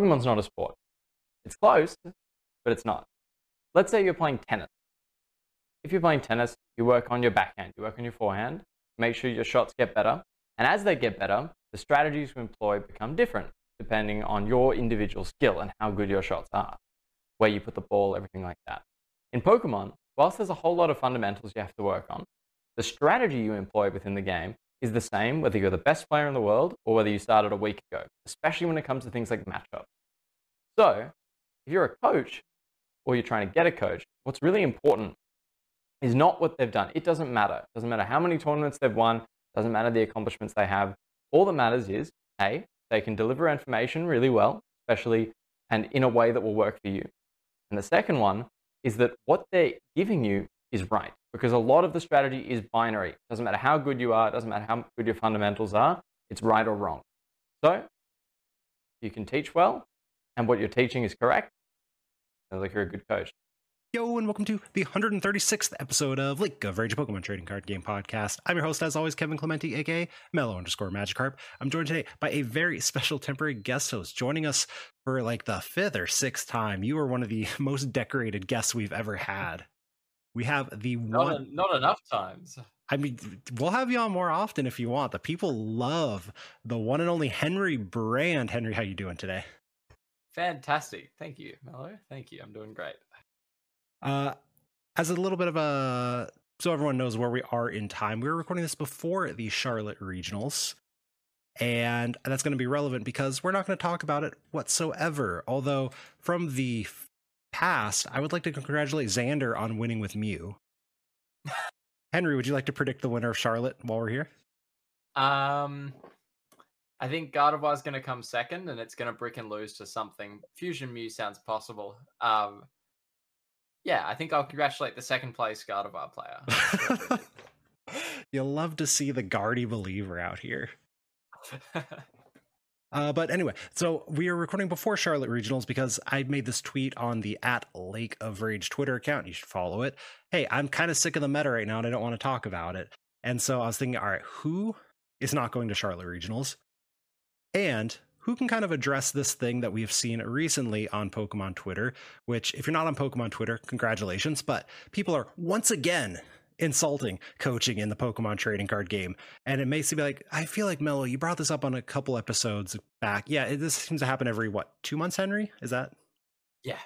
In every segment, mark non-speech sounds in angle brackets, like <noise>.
Pokemon's not a sport. It's close, but it's not. Let's say you're playing tennis. If you're playing tennis, you work on your backhand, you work on your forehand, make sure your shots get better. And as they get better, the strategies you employ become different depending on your individual skill and how good your shots are, where you put the ball, everything like that. In Pokemon, whilst there's a whole lot of fundamentals you have to work on, the strategy you employ within the game is the same whether you're the best player in the world or whether you started a week ago, especially when it comes to things like matchups. So, if you're a coach or you're trying to get a coach, what's really important is not what they've done. It doesn't matter. It doesn't matter how many tournaments they've won, doesn't matter the accomplishments they have. All that matters is A, they can deliver information really well, especially and in a way that will work for you. And the second one is that what they're giving you is right because a lot of the strategy is binary. It doesn't matter how good you are, it doesn't matter how good your fundamentals are, it's right or wrong. So you can teach well, and what you're teaching is correct. Sounds like you're a good coach. Yo, and welcome to the 136th episode of Lake of Rage Pokemon Trading Card Game Podcast. I'm your host, as always, Kevin Clementi, aka Mellow underscore Magikarp. I'm joined today by a very special temporary guest host joining us for like the fifth or sixth time. You are one of the <laughs> most decorated guests we've ever had. We have the Not, one. not enough times. I mean, we'll have you on more often if you want. The people love the one and only Henry Brand. Henry, how you doing today? Fantastic. Thank you, Mellow. Thank you. I'm doing great. Uh, as a little bit of a so everyone knows where we are in time, we were recording this before the Charlotte regionals, and that's going to be relevant because we're not going to talk about it whatsoever. Although from the past, I would like to congratulate Xander on winning with Mew. <laughs> Henry, would you like to predict the winner of Charlotte while we're here? Um, I think Gardevoir is going to come second, and it's going to brick and lose to something. Fusion Mew sounds possible. Um, yeah, I think I'll congratulate the second place Gardevoir player. <laughs> You'll love to see the Guardy believer out here. <laughs> Uh, but anyway, so we are recording before Charlotte Regionals because I made this tweet on the at Lake of Rage Twitter account. You should follow it. Hey, I'm kind of sick of the meta right now and I don't want to talk about it. And so I was thinking, all right, who is not going to Charlotte Regionals? And who can kind of address this thing that we've seen recently on Pokemon Twitter? Which, if you're not on Pokemon Twitter, congratulations, but people are once again insulting coaching in the Pokemon trading card game. And it makes me be like, I feel like Mellow, you brought this up on a couple episodes back. Yeah, it, this seems to happen every what two months, Henry? Is that? yeah,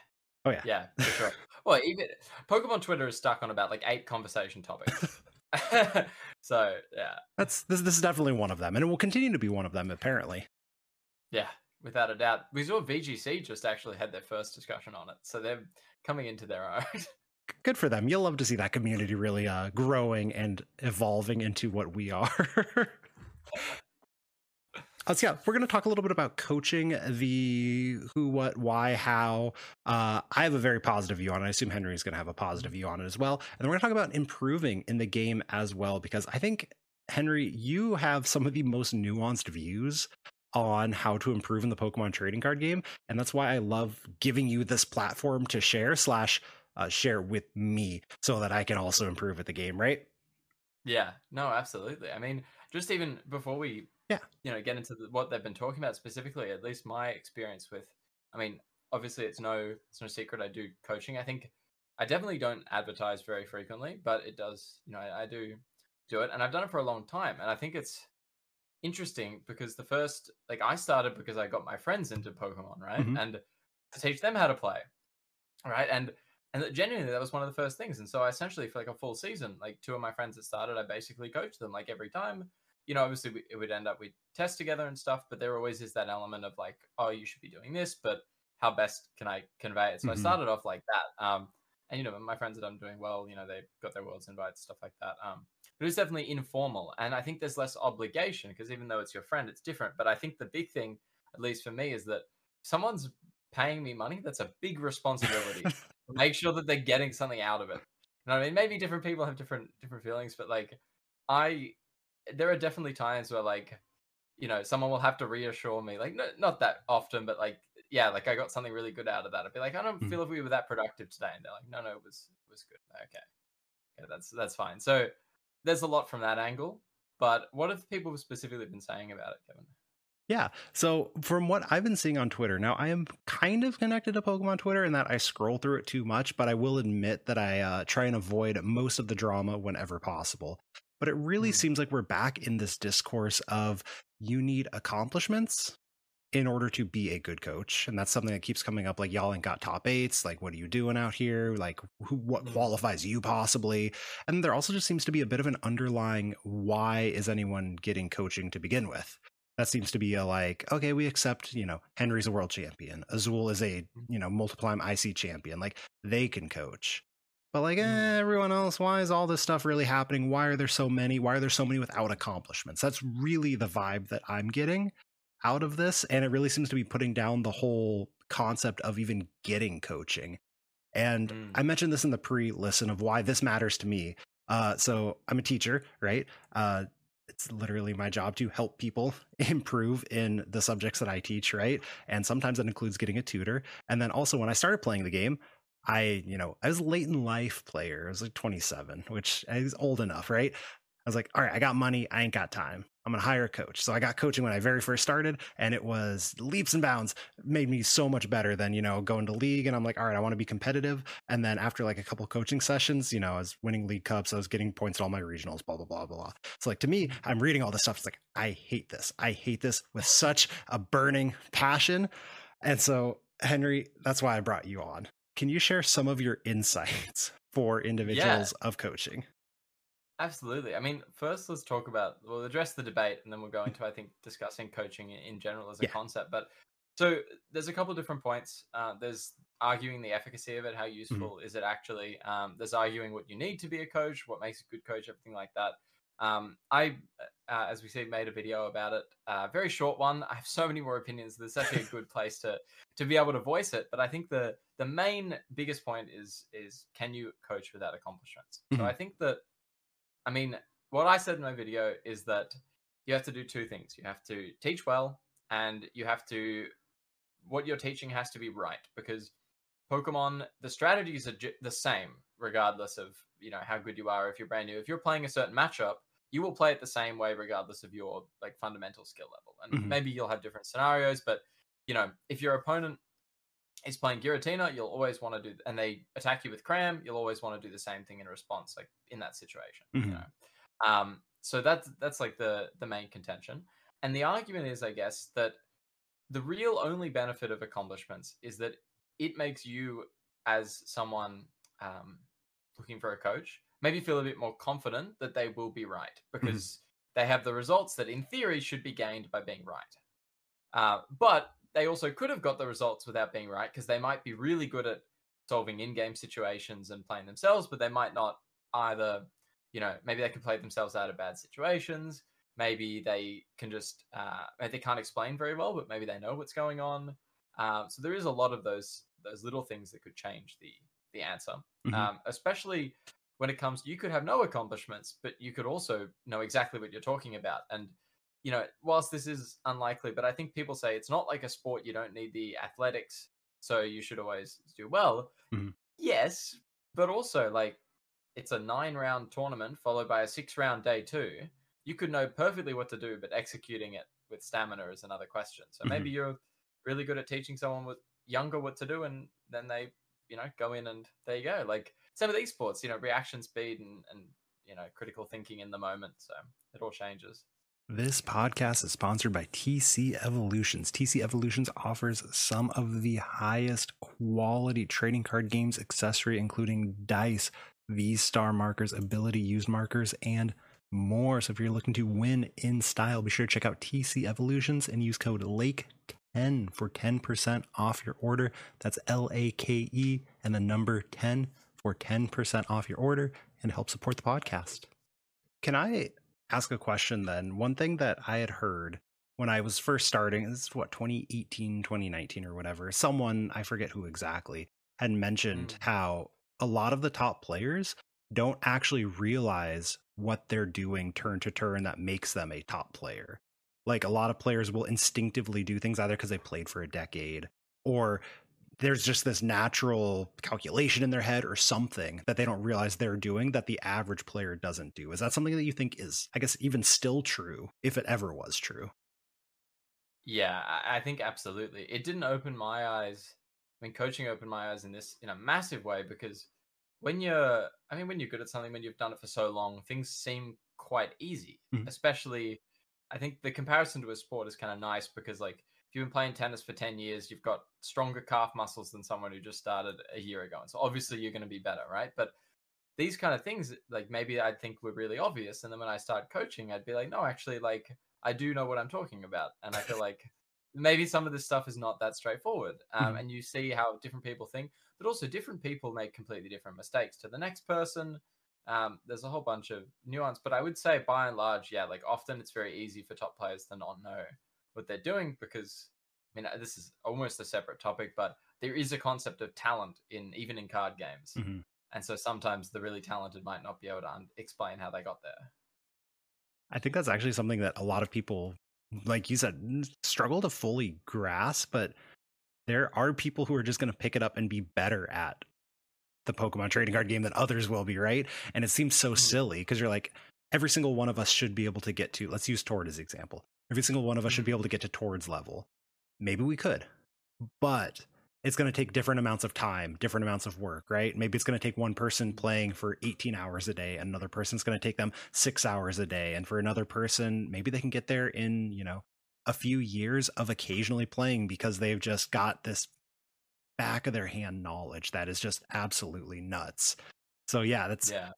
Oh yeah. yeah, for sure. <laughs> well, even Pokemon Twitter is stuck on about like eight conversation topics. <laughs> so yeah, That's this. This is definitely one of them, and it will continue to be one of them. Apparently, yeah, without a doubt. We saw VGC just actually had their first discussion on it, so they're coming into their own. <laughs> good for them. You'll love to see that community really uh, growing and evolving into what we are. <laughs> Uh, so yeah, we're going to talk a little bit about coaching, the who, what, why, how. Uh, I have a very positive view on it. I assume Henry is going to have a positive view on it as well. And then we're going to talk about improving in the game as well, because I think Henry, you have some of the most nuanced views on how to improve in the Pokemon trading card game, and that's why I love giving you this platform to share slash uh, share with me, so that I can also improve at the game. Right? Yeah, no, absolutely. I mean, just even before we, Yeah. you know, get into the, what they've been talking about specifically, at least my experience with, I mean, obviously it's no, it's no secret I do coaching. I think I definitely don't advertise very frequently, but it does, you know, I, I do do it, and I've done it for a long time, and I think it's interesting because the first, like, I started because I got my friends into Pokemon, right, Mhm. and to teach them how to play, right, and and that- genuinely that was one of the first things. And so i essentially for like a full season like two of my friends that started i basically coached them like every time. You know obviously we, it would end up we test together and stuff but there always is that element of like oh you should be doing this but how best can i convey it? So Mhm. i started off like that um and you know my friends that i'm doing well you know they got their worlds invites stuff like that um but it's definitely informal. And i think there's less obligation because even though it's your friend it's different. But i think the big thing at least for me is that someone's paying me money that's a big responsibility <laughs> make sure that they're getting something out of it. You know what I mean? Maybe different people have different different feelings, but like I there are definitely times where like you know someone will have to reassure me like no, not that often but like yeah like i got something really good out of that i'd be like i don't Mhm. feel if we were that productive today and they're like no no it was it was good okay yeah that's that's fine so there's a lot from that angle but what have people specifically been saying about it kevin Yeah. So from what I've been seeing on Twitter, now I am kind of connected to Pokemon Twitter in that I scroll through it too much, but I will admit that I uh, try and avoid most of the drama whenever possible. But it really Mm. seems like we're back in this discourse of you need accomplishments in order to be a good coach. And that's something that keeps coming up like y'all ain't got top eights, like what are you doing out here? Like who what Mm. qualifies you possibly? And there also just seems to be a bit of an underlying why is anyone getting coaching to begin with? That seems to be a like, okay, we accept, you know, Henry's a world champion. Azul is a, you know, multiple time IC champion. Like they can coach. But like eh, Mm. everyone else, why is all this stuff really happening? Why are there so many? Why are there so many without accomplishments? That's really the vibe that I'm getting out of this. And it really seems to be putting down the whole concept of even getting coaching. And Mm. I mentioned this in the pre listen of why this matters to me. Uh, so I'm a teacher, right? Uh, it's literally my job to help people <laughs> improve in the subjects that I teach, right? And sometimes that includes getting a tutor. And then also when I started playing the game, I, you know, I was late in life player. I was like 27, which is old enough, right? I was like, all right, I got money. I ain't got time. I'm going to hire a coach. So I got coaching when I very first started, and it was leaps and bounds, made me so much better than, you know, going to league. And I'm like, all right, I want to be competitive. And then after like a couple coaching sessions, you know, I was winning league cups, I was getting points at all my regionals, blah, blah, blah, blah, blah. So like to me, I'm reading all this stuff. It's like, I hate this. I hate this with such a burning passion. And so, Henry, that's why I brought you on. Can you share some of your insights <laughs> for individuals of coaching? Absolutely. I mean, first let's talk about we'll address the debate and then we'll go into I think discussing coaching in, general as a Yeah. concept. But so there's a couple of different points. Uh, there's arguing the efficacy of it, how useful is it actually? Um, there's arguing what you need to be a coach, what makes a good coach, everything like that. Um, I, uh, as we see, made a video about it. Uh, very short one. I have so many more opinions. This is actually a good place to to be able to voice it. But I think the the main biggest point is is can you coach without accomplishments? Mhm. So I think that I mean, what I said in my video is that you have to do two things. You have to teach well, and you have to what you're teaching has to be right because Pokemon the strategies are the same regardless of you know how good you are. If you're brand new, if you're playing a certain matchup, you will play it the same way regardless of your like fundamental skill level. And Mhm. maybe you'll have different scenarios, but you know if your opponent is playing Giratina, you'll always want to do, and they attack you with Cram, you'll always want to do the same thing in response, like in that situation. Mhm. You know, um, so that's that's like the the main contention, and the argument is, I guess, that the real only benefit of accomplishments is that it makes you, as someone um, looking for a coach, maybe feel a bit more confident that they will be right because they have the results that, in theory, should be gained by being right. Uh, but they also could have got the results without being right because they might be really good at solving in-game situations and playing themselves, but they might not either. You know, maybe they can play themselves out of bad situations. Maybe they can just uh, they can't explain very well, but maybe they know what's going on. Um, so there is a lot of those those little things that could change the the answer, Mhm. um, especially when it comes. You could have no accomplishments, but you could also know exactly what you're talking about. And you know, whilst this is unlikely, but I think people say it's not like a sport. You don't need the athletics, so you should always do well. Mhm. Yes, but also like it's a nine round tournament followed by a six round day two. You could know perfectly what to do, but executing it with stamina is another question. So maybe you're really good at teaching someone with younger what to do, and then they, you know, go in and there you go. Like some of these sports, you know, reaction speed and and you know critical thinking in the moment. So it all changes. This podcast is sponsored by TC Evolutions. TC Evolutions offers some of the highest quality trading card games accessory, including dice, V star markers, ability used markers, and more. So if you're looking to win in style, be sure to check out TC Evolutions and use code LAKE10 for 10% off your order. That's L A K E and the number 10 for 10% off your order and help support the podcast. Can I ask a question then? One thing that I had heard when I was first starting, this is what, 2018, 2019 or whatever, someone, I forget who exactly, had mentioned Mm. how a lot of the top players don't actually realize what they're doing turn to turn that makes them a top player. Like a lot of players will instinctively do things either because they played for a decade or there's just this natural calculation in their head or something that they don't realize they're doing that the average player doesn't do. Is that something that you think is, I guess, even still true if it ever was true? Yeah, I think absolutely. It didn't open my eyes. I mean, coaching opened my eyes in this in a massive way because when you're, I mean, when you're good at something, when you've done it for so long, things seem quite easy. Mm-hmm. Especially, I think the comparison to a sport is kind of nice because, like, if you've been playing tennis for 10 years, you've got stronger calf muscles than someone who just started a year ago. And so obviously you're going to be better, right? But these kind of things, like, maybe I'd think were really obvious. And then when I start coaching, I'd be like, no, actually, like, I do know what I'm talking about. And I feel <laughs> like maybe some of this stuff is not that straightforward. Um, mm-hmm. And you see how different people think, but also different people make completely different mistakes to the next person. Um, there's a whole bunch of nuance, but I would say by and large, yeah, like often it's very easy for top players to not know what they're doing because, I mean, this is almost a separate topic, but there is a concept of talent in even in card games. Mm-hmm. And so sometimes the really talented might not be able to un- explain how they got there. I think that's actually something that a lot of people, like you said, struggle to fully grasp. But there are people who are just going to pick it up and be better at the Pokemon trading card game than others will be, right? And it seems so mm-hmm. silly because you're like, every single one of us should be able to get to, let's use Tord as example. Every single one of us should be mm-hmm. able to get to Tord's level. Maybe we could, but it's going to take different amounts of time, different amounts of work, right? Maybe it's going to take one person playing for 18 hours a day, and another person's going to take them six hours a day. And for another person, maybe they can get there in, you know, a few years of occasionally playing because they've just got this back of their hand knowledge that is just absolutely nuts. So yeah, that's yeah.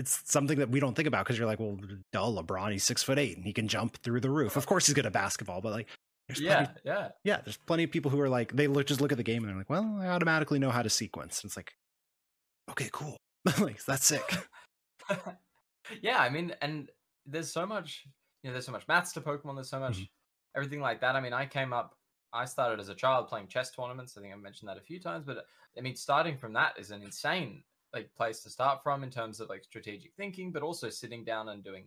It's something that we don't think about because you're like, well, duh, LeBron, he's six foot eight and he can jump through the roof. Of course, he's good at basketball, but like, there's yeah, plenty, yeah, yeah. There's plenty of people who are like they look just look at the game and they're like, well, I automatically know how to sequence. And it's like, okay, cool, <laughs> like that's sick. <laughs> yeah, I mean, and there's so much, you know, there's so much maths to Pokemon. There's so much mm-hmm. everything like that. I mean, I came up, I started as a child playing chess tournaments. I think I've mentioned that a few times, but I mean, starting from that is an insane like place to start from in terms of like strategic thinking, but also sitting down and doing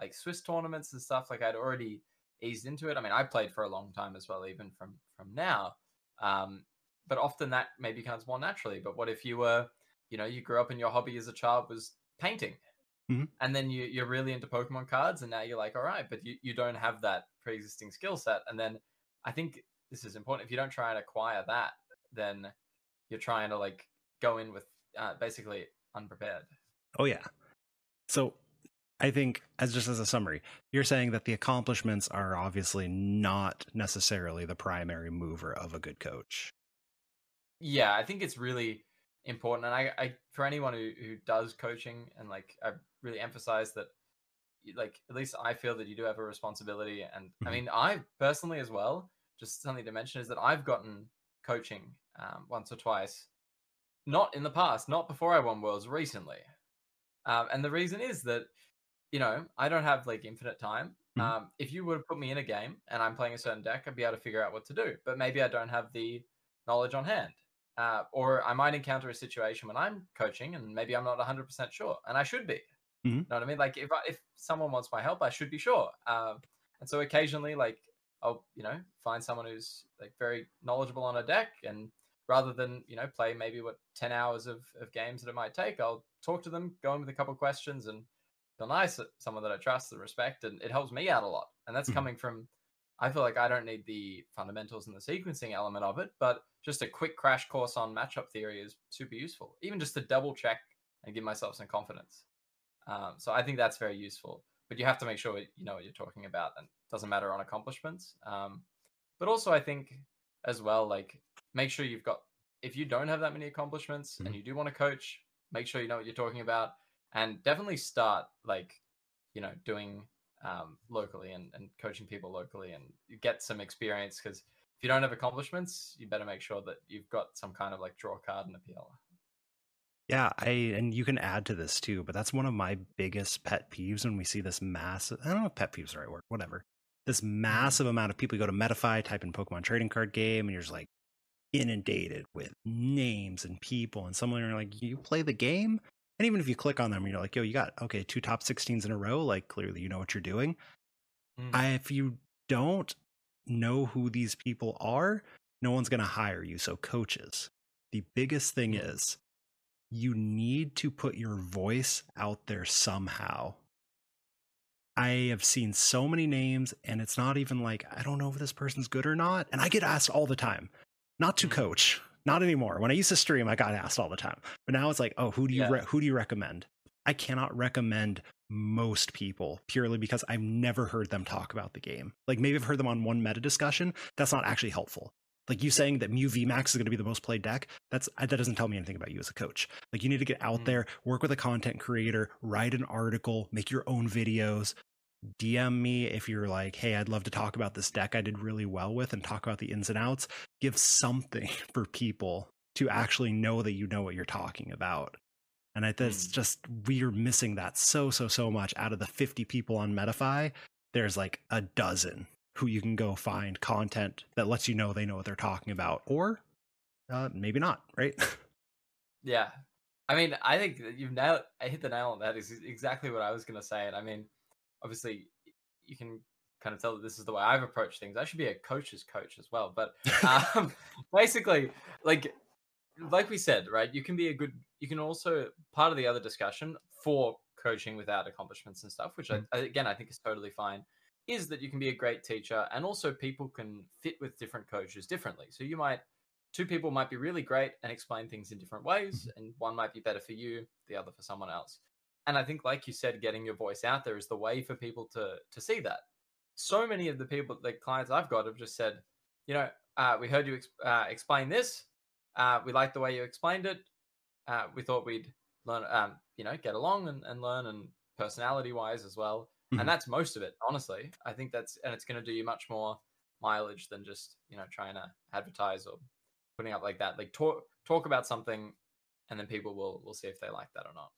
like Swiss tournaments and stuff. Like I'd already eased into it. I mean, I played for a long time as well, even from from now. Um, but often that maybe comes more naturally. But what if you were, you know, you grew up and your hobby as a child was painting, mm-hmm. and then you you're really into Pokemon cards, and now you're like, all right, but you you don't have that pre-existing skill set, and then I think this is important. If you don't try and acquire that, then you're trying to like go in with uh, basically unprepared. Oh yeah. So I think, as just as a summary, you're saying that the accomplishments are obviously not necessarily the primary mover of a good coach. Yeah, I think it's really important, and I, I for anyone who who does coaching, and like I really emphasize that, like at least I feel that you do have a responsibility, and mm-hmm. I mean I personally as well. Just something to mention is that I've gotten coaching um, once or twice, not in the past, not before I won worlds, recently. Um, and the reason is that you know, I don't have like infinite time. Mm-hmm. Um, if you would put me in a game and I'm playing a certain deck, I'd be able to figure out what to do. But maybe I don't have the knowledge on hand. Uh, or I might encounter a situation when I'm coaching and maybe I'm not 100% sure, and I should be. Mm-hmm. You know what I mean? Like if I, if someone wants my help, I should be sure. Um, and so occasionally, like I'll you know find someone who's like very knowledgeable on a deck, and rather than you know play maybe what 10 hours of, of games that it might take, I'll talk to them, go in with a couple questions, and feel nice, someone that I trust and respect, and it helps me out a lot. And that's mm-hmm. coming from, I feel like I don't need the fundamentals and the sequencing element of it, but just a quick crash course on matchup theory is super useful. Even just to double check and give myself some confidence. Um, so I think that's very useful. But you have to make sure you know what you're talking about, and it doesn't matter on accomplishments. Um, but also, I think as well, like make sure you've got if you don't have that many accomplishments mm-hmm. and you do want to coach, make sure you know what you're talking about and definitely start like you know doing um, locally and, and coaching people locally and get some experience because if you don't have accomplishments you better make sure that you've got some kind of like draw card and appeal yeah i and you can add to this too but that's one of my biggest pet peeves when we see this massive i don't know if pet peeves the right word whatever this massive amount of people you go to metafy type in pokemon trading card game and you're just like inundated with names and people and someone are like you play the game and even if you click on them, you're like, yo, you got okay, two top 16s in a row. Like clearly you know what you're doing. Mm. I, if you don't know who these people are, no one's going to hire you. So coaches, the biggest thing mm. is you need to put your voice out there somehow. I have seen so many names, and it's not even like I don't know if this person's good or not. And I get asked all the time, not to Mm. coach, not anymore. When I used to stream, I got asked all the time, but now it's like, oh, who do you Yeah. re- who do you recommend? I cannot recommend most people purely because I've never heard them talk about the game. Like maybe I've heard them on one meta discussion. That's not actually helpful. Like you saying that Mew VMAX is going to be the most played deck, that's that doesn't tell me anything about you as a coach. Like you need to get out Mm. there, work with a content creator, write an article, make your own videos. DM me if you're like, hey, I'd love to talk about this deck I did really well with and talk about the ins and outs. Give something <laughs> for people to actually know that you know what you're talking about. And I, think Mm. just, we're missing that so, so, so much. Out of the 50 people on Metafy, there's like a dozen who you can go find content that lets you know they know what they're talking about. Or uh, maybe not, right? <laughs> Yeah. I mean, I think you've nailed. I hit the nail on that. Is exactly what I was going to say. And I mean, obviously, you can kind of tell that this is the way I've approached things. I should be a coach's coach as well. But <laughs> um, basically, like, like we said, right? You can be a good. You can also part of the other discussion for coaching without accomplishments and stuff, which I, I- again I think is totally fine. Is that you can be a great teacher, and also people can fit with different coaches differently. So you might two people might be really great and explain things in different ways and one might be better for you the other for someone else and i think like you said getting your voice out there is the way for people to to see that so many of the people the clients i've got have just said you know uh, we heard you ex- uh, explain this uh, we liked the way you explained it uh, we thought we'd learn um, you know get along and, and learn and personality wise as well Mhm. and that's most of it honestly i think that's and it's going to do you much more mileage than just you know trying to advertise or putting up like that. Like talk talk about something, and then people will will see if they like that or not.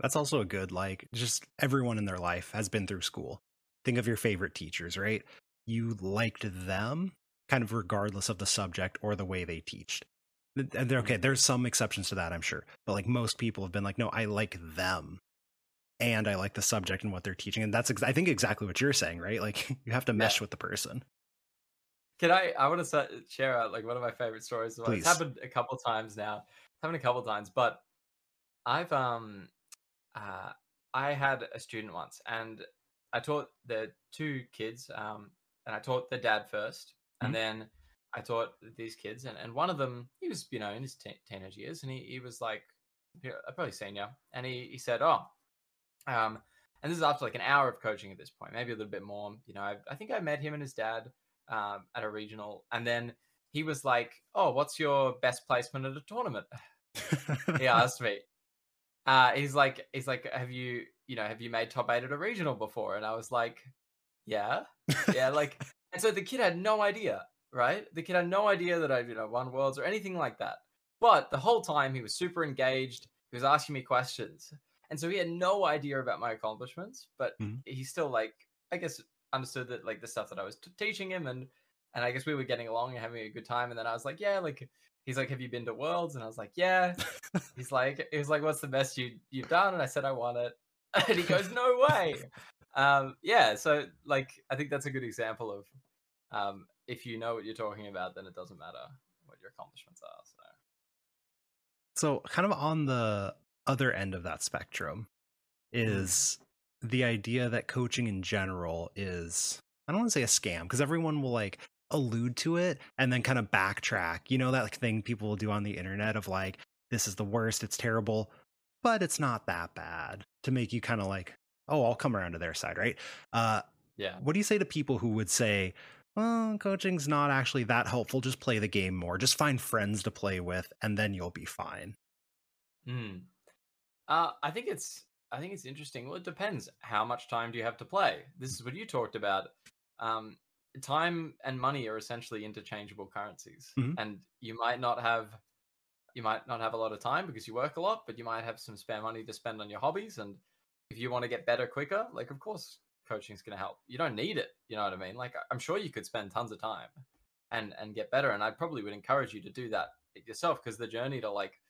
That's also a good, like, just everyone in their life has been through school. Think of your favorite teachers, right? You liked them kind of regardless of the subject or the way they they're okay, there's some exceptions to that, I'm sure. But like most people have been like, no, I like them. And I like the subject and what they're teaching. And that's, ex- I think, exactly what you're saying, right? Like, <laughs> you have to mesh Yeah. with the person. Can I? I want to share out like one of my favorite stories. as well. It's Please. happened a couple times now. It's happened a couple times, but I've um, uh, I had a student once, and I taught the two kids, um, and I taught the dad 1st and Mhm. then I taught these kids, and, and one of them, he was you know in his te- teenage years, and he he was like, probably senior, and he he said, oh, um, and this is after like an hour of coaching at this point, maybe a little bit more. You know, I, I think I met him and his dad um, at a regional, and then he was like, "Oh, what's your best placement at a tournament?" <laughs> he asked me. Uh, he's like, he's like, "Have you, you know, have you made top eight at a regional before?" And I was like, "Yeah, yeah." Like, <laughs> and so the kid had no idea, right? The kid had no idea that I, you know, won worlds or anything like that. But the whole time he was super engaged. He was asking me questions, and so he had no idea about my accomplishments. But Mhm. he still like, I guess, understood that like the stuff that I was t- teaching him, and and I guess we were getting along and having a good time. And then I was like, yeah, like he's like, have you been to Worlds? And I was like, yeah. he's like, he was like, what's the best you you've done? And I said, I won it. <laughs> And he goes, no way. um, yeah. So like, I think that's a good example of um, if you know what you're talking about, then it doesn't matter what your accomplishments are. So So, kind of on the other end of that spectrum is the idea that coaching in general is, I don't want to say a scam because everyone will like allude to it and then kind of backtrack. You know, that like, thing people will do on the internet of like, this is the worst, it's terrible, but it's not that bad to make you kind of like, oh, I'll come around to their side, right? Uh, yeah. what do you say to people who would say, well, coaching's not actually that helpful. Just play the game more. Just find friends to play with, and then you'll be fine. Mm. Uh, I think it's I think it's interesting. Well, it depends. How much time do you have to play? This is what you talked about. Um, time and money are essentially interchangeable currencies, Mhm. and you might not have you might not have a lot of time because you work a lot, but you might have some spare money to spend on your hobbies. And if you want to get better quicker, like of course coaching is going to help. You don't need it. You know what I mean? Like I'm sure you could spend tons of time and and get better. And I probably would encourage you to do that yourself because the journey to like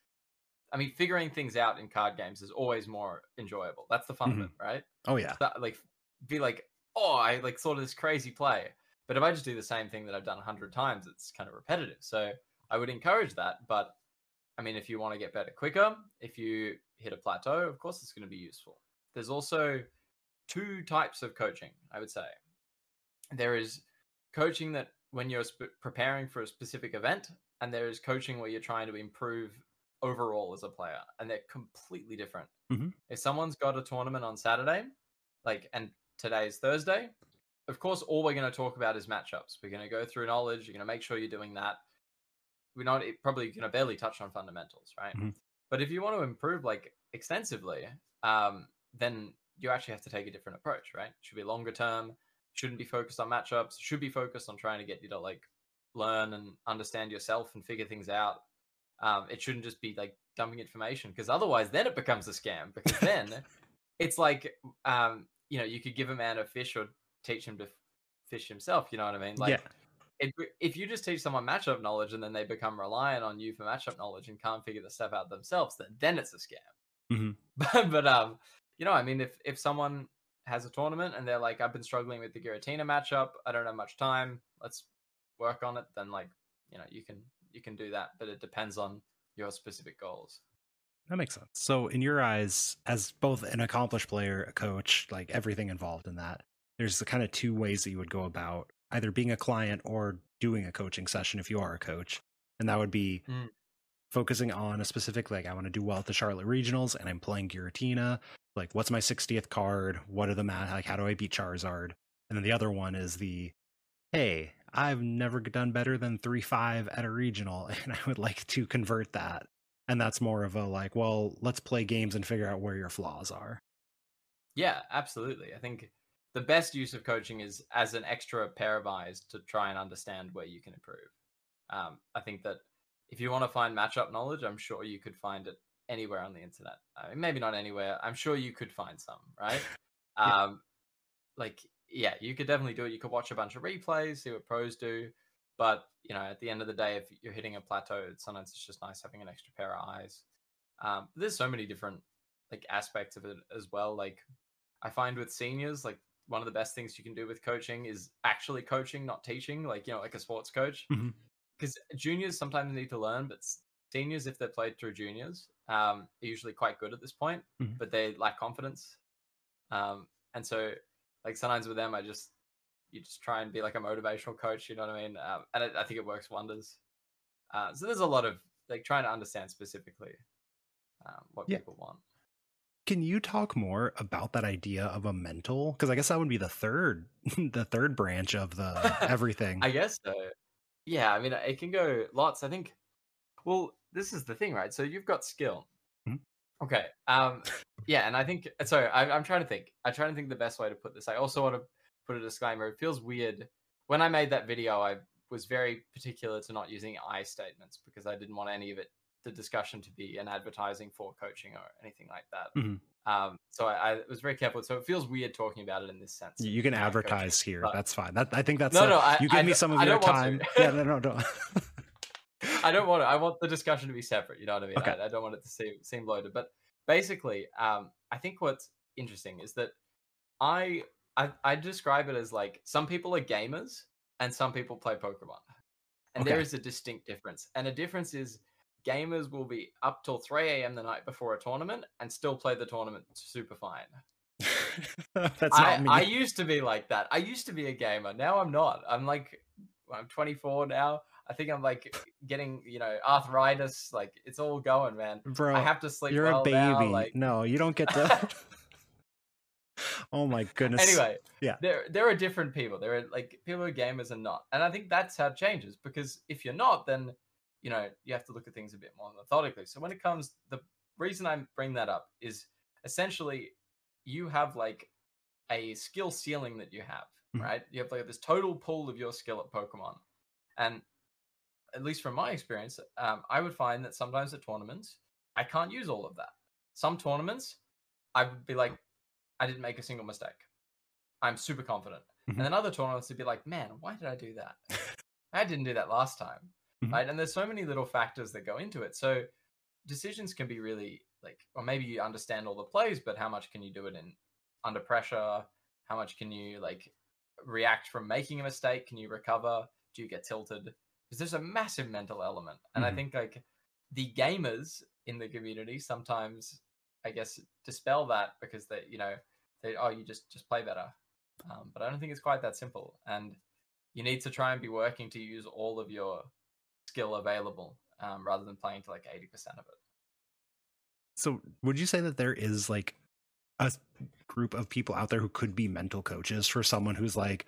I mean, figuring things out in card games is always more enjoyable. That's the fun of it, right? Oh yeah. That, like, be like, oh, I like thought of this crazy play, but if I just do the same thing that I've done a hundred times, it's kind of repetitive. So I would encourage that. But I mean, if you want to get better quicker, if you hit a plateau, of course, it's going to be useful. There's also two types of coaching, I would say. There is coaching that when you're sp- preparing for a specific event, and there is coaching where you're trying to improve overall as a player, and they're completely different. Mhm. If someone's got a tournament on Saturday, like, and today's Thursday, of course, all we're going to talk about is matchups. We're going to go through knowledge. You're going to make sure you're doing that. We're not it- probably going to barely touch on fundamentals, right? Mhm. But if you want to improve like extensively, um, then you actually have to take a different approach, right? Should be longer term. Shouldn't be focused on matchups. Should be focused on trying to get you to like learn and understand yourself and figure things out. Um, it shouldn't just be like dumping information because otherwise, then it becomes a scam. Because then <laughs> it's like, um, you know, you could give a man a fish or teach him to fish himself. You know what I mean? Like, yeah. it, if you just teach someone matchup knowledge and then they become reliant on you for matchup knowledge and can't figure the stuff out themselves, then then it's a scam. Mhm. <laughs> But, but um, you know, I mean, if if someone has a tournament and they're like, I've been struggling with the Giratina matchup, I don't have much time, let's work on it. Then like, you know, you can you can do that, but it depends on your specific goals. That makes sense. So, in your eyes, as both an accomplished player, a coach, like everything involved in that, there's the kind of two ways that you would go about either being a client or doing a coaching session if you are a coach. And that would be Mm. focusing on a specific, like, I want to do well at the Charlotte Regionals and I'm playing Giratina. Like, what's my 60th card? What are the mat? Like, how do I beat Charizard? And then the other one is the, hey, I've never done better than 3 5 at a regional <laughs> and I would like to convert that and that's more of a like well let's play games and figure out where your flaws are Yeah, absolutely. I think the best use of coaching is as an extra pair of eyes to try and understand where you can improve. Um, I think that if you want to find matchup knowledge, I'm sure you could find it anywhere on the internet. I mean, maybe not anywhere. I'm sure you could find some, right? <laughs> Yeah. um, like, yeah, you could definitely do it. You could watch a bunch of replays, see what pros do. But you know, at the end of the day, if you're hitting a plateau, sometimes it's just nice having an extra pair of eyes. Um, there's so many different like aspects of it as well. Like I find with seniors, like one of the best things you can do with coaching is actually coaching, not teaching. Like you know, like a sports coach. Because juniors sometimes need to learn, but seniors, if they're played through juniors, um, are usually quite good at this point, Mhm. but they lack confidence. Um, and so, like sometimes with them, I just you just try and be like a motivational coach. You know what I mean? Um, and I, I think it works wonders. Uh, so there's a lot of like trying to understand specifically um, what Yeah. people want. Can you talk more about that idea of a mental because i guess that would be the third <laughs> the third branch of the <laughs> everything I guess so. Yeah, I mean, it can go lots. I think. Well, this is the thing, right? So you've got skill. Mhm. Okay. Um. Yeah, and I think sorry. I, I'm trying to think. I'm trying to think the best way to put this. I also want to put a disclaimer. It feels weird when I made that video. I was very particular to not using I statements because I didn't want any of it, the discussion, to be an advertising for coaching or anything like that. Mhm. Um. So I, I was very careful. So it feels weird talking about it in this sense. you can uh, coaching, advertise here that's fine that i think that's No, a- no, I- you give I me some of your time yeah no <laughs> no no I don't want it. I want the discussion to be separate. You know what I mean? Okay. I, I don't want it to seem seem loaded. But basically, um, I think what's interesting is that I, I I describe it as like some people are gamers and some people play Pokemon, and there Okay. is a distinct difference. And the difference is gamers will be up till three a.m. the night before a tournament and still play the tournament super fine. <laughs> that's I, not me I used to be like that. I used to be a gamer. Now I'm not. I'm like, I'm 24 now. I think I'm like getting, you know, arthritis. Like it's all going, man. bro I have to sleep you're well a baby now. Like no you don't get to <laughs> oh my goodness anyway, Yeah. there there are different people. There are like people who are gamers and not, and I think that's how it changes. Because if you're not, then you know you have to look at things a bit more methodically. So when it comes, the reason I bring that up is essentially you have like a skill ceiling that you have, Mhm. right? You have like this total pool of your skill at Pokemon, and at least from my experience, um, I would find that sometimes at tournaments I can't use all of that. Some tournaments I would be like, I didn't make a single mistake. I'm super confident. Mhm. And then other tournaments would be like, man, why did I do that? I didn't do that last time. Mhm. Right. And there's so many little factors that go into it. So decisions can be really like, or maybe you understand all the plays, but how much can you do it in under pressure? How much can you like react from making a mistake? Can you recover? Do you get tilted? Because there's a massive mental element. And I Mhm. think like the gamers in the community sometimes I guess dispel that because they, you know, they oh you just just play better. Um, but I don't think it's quite that simple, and you need to try and be working to use all of your skill available um, rather than playing to like eighty percent of it. So, would you say that there is like a group of people out there who could be mental coaches for someone who's like,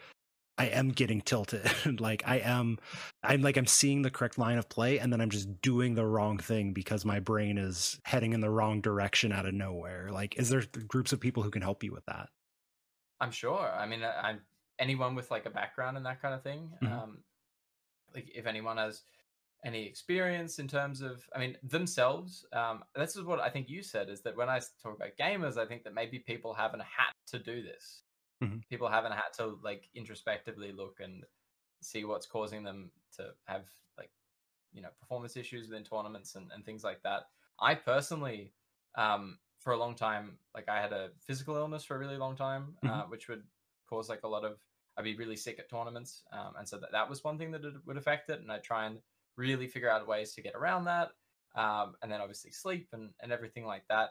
I am getting tilted. <laughs> like I am, I'm like I'm seeing the correct line of play, and then I'm just doing the wrong thing because my brain is heading in the wrong direction out of nowhere. Like, is there groups of people who can help you with that? I'm sure. I mean, I, am anyone with like a background in that kind of thing. Mm-hmm. Um, like if anyone has any experience in terms of, I mean, themselves. Um, this is what I think you said is that when I talk about gamers, I think that maybe people haven't had to do this. Mm-hmm. People haven't had to like introspectively look and see what's causing them to have like, you know, performance issues within tournaments and, and things like that. I personally, um, for a long time, like I had a physical illness for a really long time, uh, mm-hmm. uh, which would cause like a lot of, I'd be really sick at tournaments. Um, and so that, that was one thing that it would affect it. And I try and really figure out ways to get around that. Um, and then obviously sleep and, and everything like that.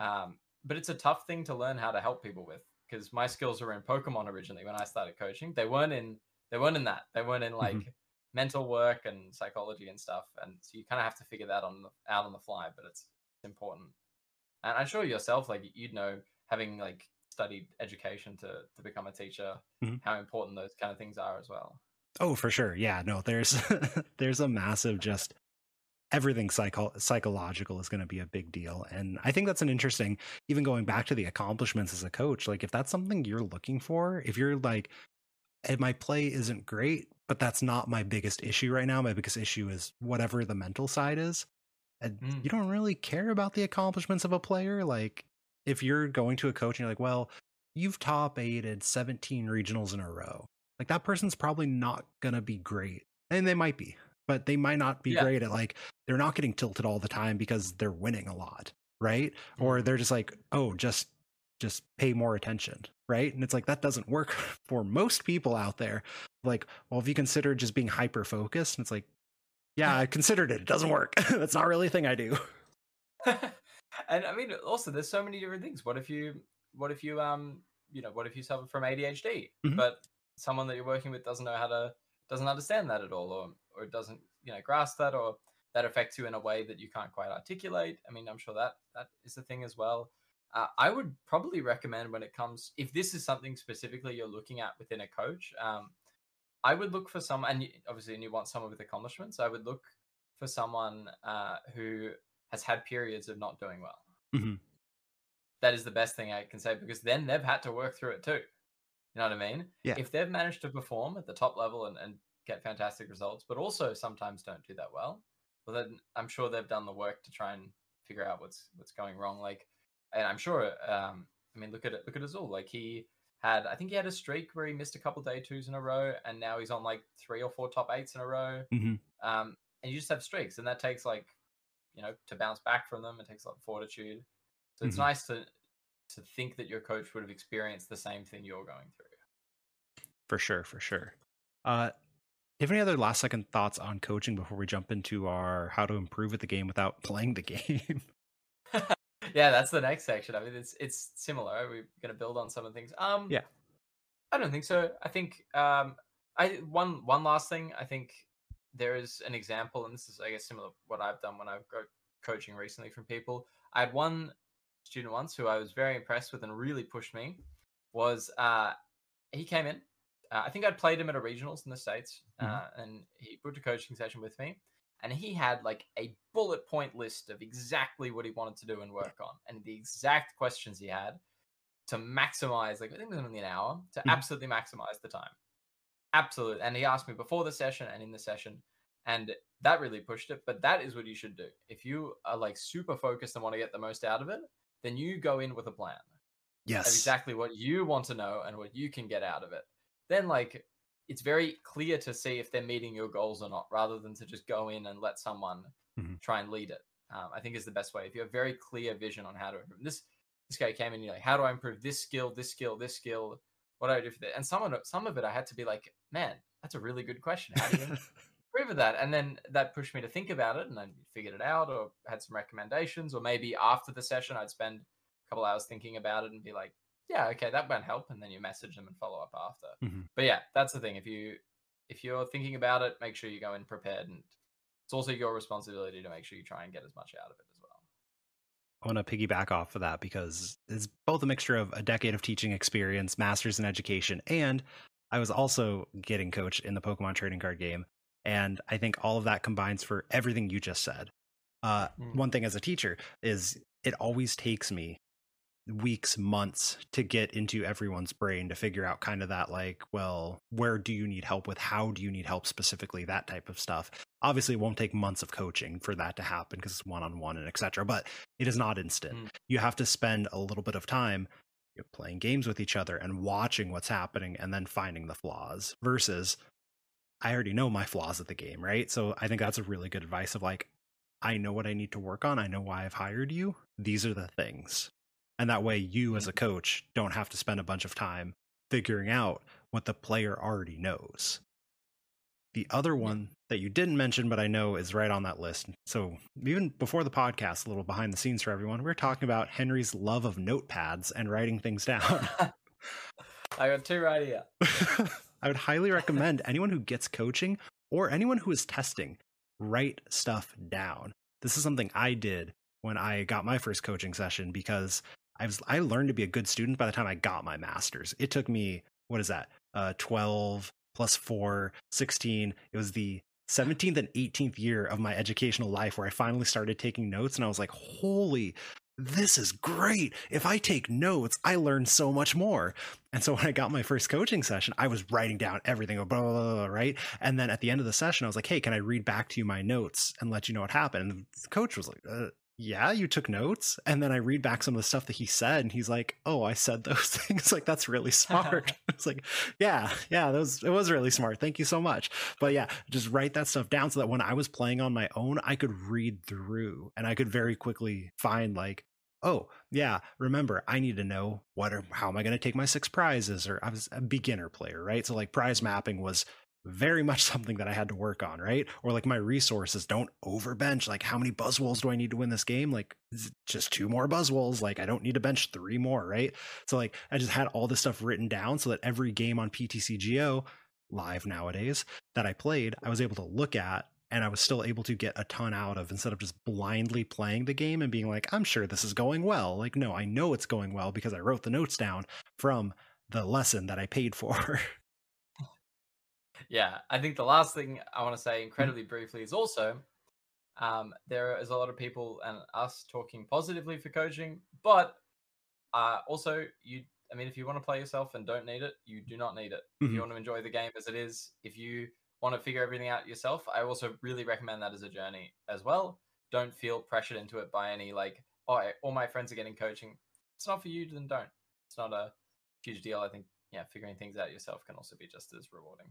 Um, but it's a tough thing to learn how to help people with because my skills were in Pokemon originally when I started coaching. They weren't in they weren't in that. They weren't in like mm-hmm. mental work and psychology and stuff. And so you kind of have to figure that on the, out on the fly. But it's, it's important. And I'm sure yourself, like you'd know, having like studied education to to become a teacher, mm-hmm. how important those kind of things are as well. Oh, for sure. Yeah, no, there's <laughs> there's a massive just everything psycho- psychological is going to be a big deal and i think that's an interesting even going back to the accomplishments as a coach like if that's something you're looking for if you're like my play isn't great but that's not my biggest issue right now my biggest issue is whatever the mental side is and mm. you don't really care about the accomplishments of a player like if you're going to a coach and you're like well you've top aided 17 regionals in a row like that person's probably not gonna be great and they might be but they might not be yeah. great at like they're not getting tilted all the time because they're winning a lot right? Mm-hmm. or they're just like oh just just pay more attention right? And it's like that doesn't work <laughs> for most people out there. Like well if you consider just being hyper focused and it's like yeah i considered it it doesn't work. <laughs> That's not really a thing i do. <laughs> And i mean also there's so many different things. What if you what if you um you know what if you suffer from adhd mm-hmm. but someone that you're working with doesn't know how to doesn't understand that at all or or doesn't you know grasp that or that affects you in a way that you can't quite articulate. I mean i'm sure that that is the thing as well. Uh, i would probably recommend when it comes if this is something specifically you're looking at within a coach um, i would look for some and you, obviously and you want someone with accomplishments i would look for someone uh, who has had periods of not doing well. Mm-hmm. that is the best thing i can say because then they've had to work through it too you know what I mean? Yeah. If they've managed to perform at the top level and, and get fantastic results, but also sometimes don't do that well, well then I'm sure they've done the work to try and figure out what's what's going wrong. Like, and I'm sure. Um, I mean, look at it. Look at Azul. Like he had, I think he had a streak where he missed a couple day twos in a row, and now he's on like three or four top eights in a row. Mm-hmm. Um, and you just have streaks, and that takes like, you know, to bounce back from them, it takes a lot of fortitude. So it's mm-hmm. nice to to think that your coach would have experienced the same thing you're going through. For sure, for sure. Uh, you have any other last second thoughts on coaching before we jump into our how to improve at the game without <laughs> playing the game? <laughs> yeah, that's the next section. I mean, it's it's similar. We're going to build on some of the things. Um, yeah, I don't think so. I think um, I one one last thing. I think there is an example, and this is I guess similar to what I've done when I've got coaching recently from people. I had one student once who I was very impressed with and really pushed me. Was uh, he came in uh, I think I'd played him at a regionals in the states, mm-hmm. uh, and he booked a coaching session with me, and he had like a bullet point list of exactly what he wanted to do and work on, and the exact questions he had to maximize. Like I think it was only an hour to mm-hmm. absolutely maximize the time, absolutely. And he asked me before the session and in the session, and that really pushed it. But that is what you should do if you are like super focused and want to get the most out of it. Then you go in with a plan. Yes, exactly what you want to know and what you can get out of it then like it's very clear to see if they're meeting your goals or not, rather than to just go in and let someone mm-hmm. try and lead it. Um, I think is the best way. If you have very clear vision on how to improve this, this guy came in, you're like, how do I improve this skill, this skill, this skill? What do I do for that? And some of it, some of it, I had to be like, man, that's a really good question. How do you <laughs> improve that? And then that pushed me to think about it, and then figured it out, or had some recommendations, or maybe after the session, I'd spend a couple hours thinking about it and be like, yeah, okay, that won't help, and then you message them and follow up after. Mhm. But yeah, that's the thing. If you if you're thinking about it, make sure you go in prepared, and it's also your responsibility to make sure you try and get as much out of it as well. I want to piggyback off of that because it's both a mixture of a decade of teaching experience, masters in education, and I was also getting coached in the Pokemon trading card game. And I think all of that combines for everything you just said. Uh, Mm. One thing as a teacher is it always takes me weeks, months to get into everyone's brain to figure out kind of that, like, well, where do you need help with? How do you need help specifically? That type of stuff. Obviously, it won't take months of coaching for that to happen because it's one on one and etc. But it is not instant. Mm. You have to spend a little bit of time playing games with each other and watching what's happening and then finding the flaws versus I already know my flaws at the game, right? So I think that's a really good advice of like, I know what I need to work on. I know why I've hired you. These are the things. And that way, you as a mm-hmm. coach don't have to spend a bunch of time figuring out what the player already knows. The other one that you didn't mention, but I know is right on that list. So, even before the podcast, a little behind the scenes for everyone, we are talking about Henry's love of notepads and writing things down. <laughs> I got two right here. <laughs> I would highly recommend anyone who gets coaching or anyone who is testing, write stuff down. This is something I did when I got my first coaching session because I was I learned to be a good student by the time I got my masters. It took me what is that? Uh 12 plus 4, 16. It was the 17th and 18th year of my educational life where I finally started taking notes and I was like, "Holy this is great. If I take notes, I learn so much more. And so <laughs> when I got my first coaching session, I was writing down everything, blah, blah, blah, blah, right? And then at the end of the session, I was like, hey, can I read back to you my notes and let you know what happened? And the coach was like, uh, yeah, you took notes. And then I read back some of the stuff that he said, and he's like, oh, I said <laughs> those things. like, that's really <laughs> smart. it's like, yeah, yeah, that was, it was really smart. Thank you so much. But yeah, just write that stuff down so that when I was playing on my own, I could read through and I could very quickly find like, oh yeah remember i need to know what are how am i going to take my six prizes or i was a beginner player right? So like prize mapping was very much <laughs> something that i had to work on right? Or like my resources don't overbench like how many Buzzwoles do i need to win this game? Like just two more Buzzwoles like i don't need to bench three more right? So like i just had all this stuff written down so that every game on ptcgo live nowadays that i played i was able to look at and I was still able to get a ton out of instead of just blindly playing the game and being like, I'm sure this is going well. Like, no, I know it's going well because I wrote the notes down from the lesson that I paid for. <laughs> yeah, I think the last thing I want to say incredibly briefly is also um, there is a lot of people and us talking positively for coaching, but uh, also you. I mean, if you want to play yourself and don't need it, you do not need it. If Mhm. you want to enjoy the game as it is, if you want to figure everything out yourself, I also really recommend that as a journey as well. Don't feel pressured into it by any like, oh, I- all my friends are getting coaching. It's not for you, then don't. It's not a huge deal. I think yeah, figuring things out yourself can also be just as rewarding.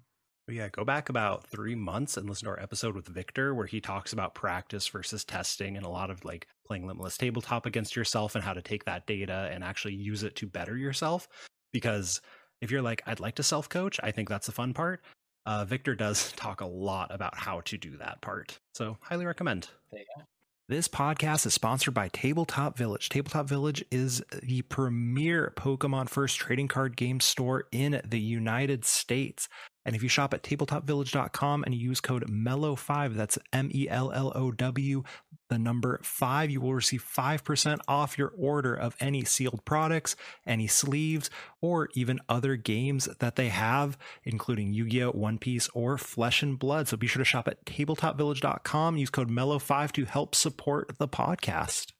But yeah, go back about three months and listen to our episode with Victor, where he talks about practice versus testing and a lot of like playing limitless tabletop against yourself and how to take that data and actually use it to better yourself. Because if you're like, I'd like to self coach, I think that's the fun part. Uh, Victor does <laughs> talk a lot about how to do that part. So, highly recommend. There you go. This podcast is sponsored by Tabletop Village. Tabletop Village is the premier Pokemon First trading card game store in the United States. And if you shop at tabletopvillage.com and use code MELLOW5, that's M E L L O W, the number 5, you will receive 5% off your order of any sealed products, any sleeves, or even other games that they have, including Yu Gi Oh!, One Piece, or Flesh and Blood. So be sure to shop at tabletopvillage.com, use code MELLOW5 to help support the podcast.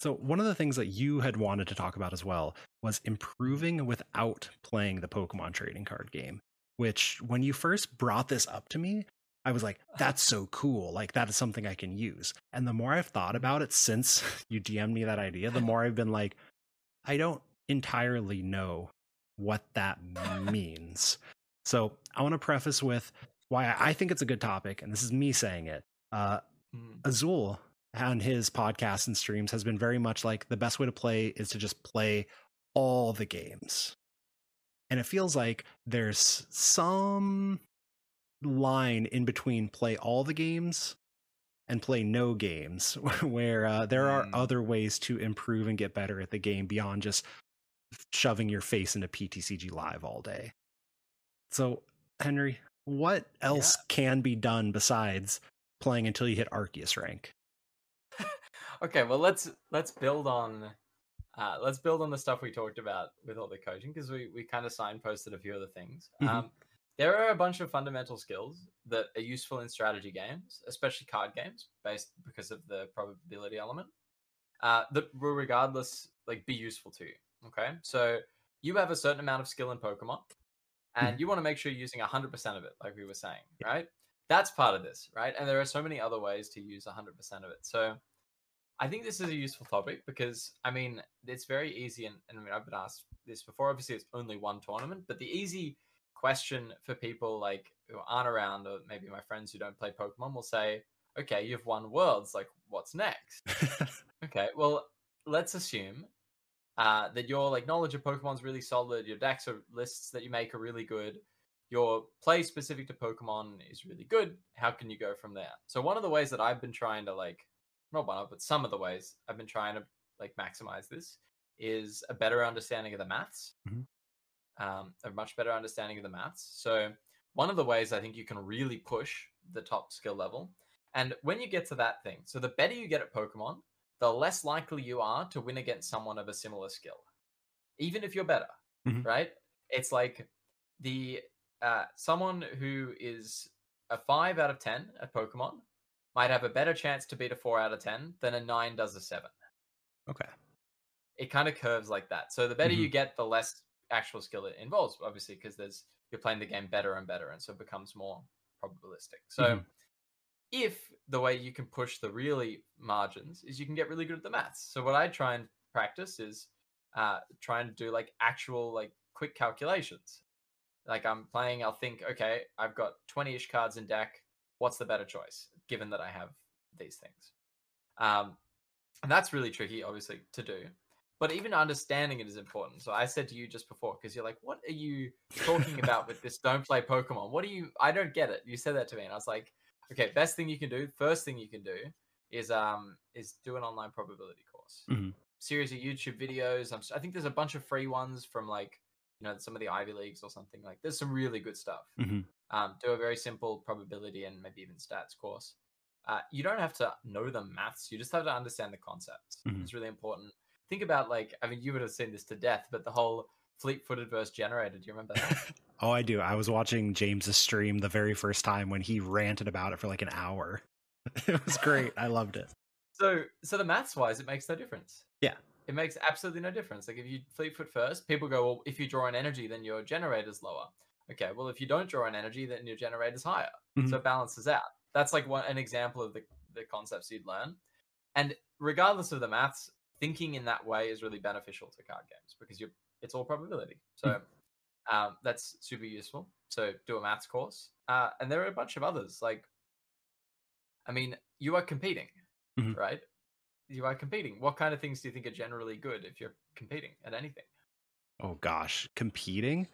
So, one of the things that you had wanted to talk about as well was improving without playing the Pokemon trading card game, which when you first brought this up to me, I was like, that's so cool. Like, that is something I can use. And the more I've thought about it since <laughs> you DM'd me that idea, the <laughs> more I've been like, I don't entirely know what that means. So, I want to preface with why I think it's a good topic. And this is me saying it. Uh, Mm. Azul on his podcasts and streams has been very much like the best way to play is to just play all the games. And it feels like there's some line in between play all the games and play no games <laughs> where uh, there are Mm. other ways to improve and get better at the game beyond just shoving your face into PTCG Live all day. So, Henry, what else yeah. can be done besides playing until you hit Arceus rank? <laughs> okay, well let's let's build on uh, let's build on the stuff we talked about with all the coaching because we we kind of signposted a few other things. Mm-hmm. Um, there are a bunch of fundamental skills that are useful in strategy games, especially card games, based because of the probability element. Uh, that will regardless like be useful to you. Okay, so you have a certain amount of skill in Pokemon, and mm-hmm. you want to make sure you're using 100% of it, like we were saying, right? That's part of this, right? And there are so many other ways to use 100% of it. So I think this is a useful topic because, I mean, it's very easy. And, and I mean, I've been asked this before. Obviously, it's only one tournament, but the easy question for people like who aren't around, or maybe my friends who don't play Pokemon, will say, okay, you've won worlds. Like, what's next? <laughs> okay, well, let's assume uh, that your like knowledge of Pokemon's really solid. Your decks or lists that you make are really good. Your play specific to Pokemon is really good. How can you go from there? So one of the ways that I've been trying to like, not one of, but some of the ways I've been trying to like maximize this is a better understanding of the maths, mm-hmm. um, a much better understanding of the maths. So one of the ways I think you can really push the top skill level, and when you get to that thing, so the better you get at Pokemon, the less likely you are to win against someone of a similar skill, even if you're better, mm-hmm. right? It's like the uh, someone who is a five out of ten at Pokemon might have a better chance to beat a four out of ten than a nine does a seven. Okay. It kind of curves like that. So the better mm-hmm. you get, the less actual skill it involves, obviously, because there's you're playing the game better and better, and so it becomes more probabilistic. So mm-hmm if the way you can push the really margins is you can get really good at the maths. So what I try and practice is uh, trying to do like actual like quick calculations. Like I'm playing, I'll think, okay, I've got 20-ish cards in deck. What's the better choice, given that I have these things? Um, and that's really tricky, obviously, to do. But even understanding it is important. So I said to you just before, because you're like, what are you talking <laughs> about with this? Don't play Pokemon. What do you? I don't get it. You said that to me, and I was like, okay, best thing you can do, first thing you can do is um is do an online probability course. Mm-hmm. Series of YouTube videos. I'm, I think there's a bunch of free ones from like you know some of the Ivy leagues or something like. There's some really good stuff. Mm-hmm. Um, do a very simple probability and maybe even stats course. Uh, you don't have to know the maths. You just have to understand the concepts. Mm-hmm. It's really important. Think about like I mean you would have seen this to death, but the whole fleet-footed versus generator. Do you remember that? <laughs> oh, I do. I was watching James's stream the very first time when he ranted about it for like an hour. <laughs> it was great. I loved it. So, so the maths wise, it makes no difference. Yeah, it makes absolutely no difference. Like if you fleet foot first, people go, well, if you draw an energy, then your generator's lower. Okay, well, if you don't draw an energy, then your generator's higher. Mm-hmm. So it balances out. That's like one an example of the the concepts you'd learn. And regardless of the maths, thinking in that way is really beneficial to card games because you're it's all probability. So hmm. um, that's super useful. So do a maths course. Uh, and there are a bunch of others. Like, I mean, you are competing, mm-hmm. right? You are competing. What kind of things do you think are generally good if you're competing at anything? Oh gosh, competing.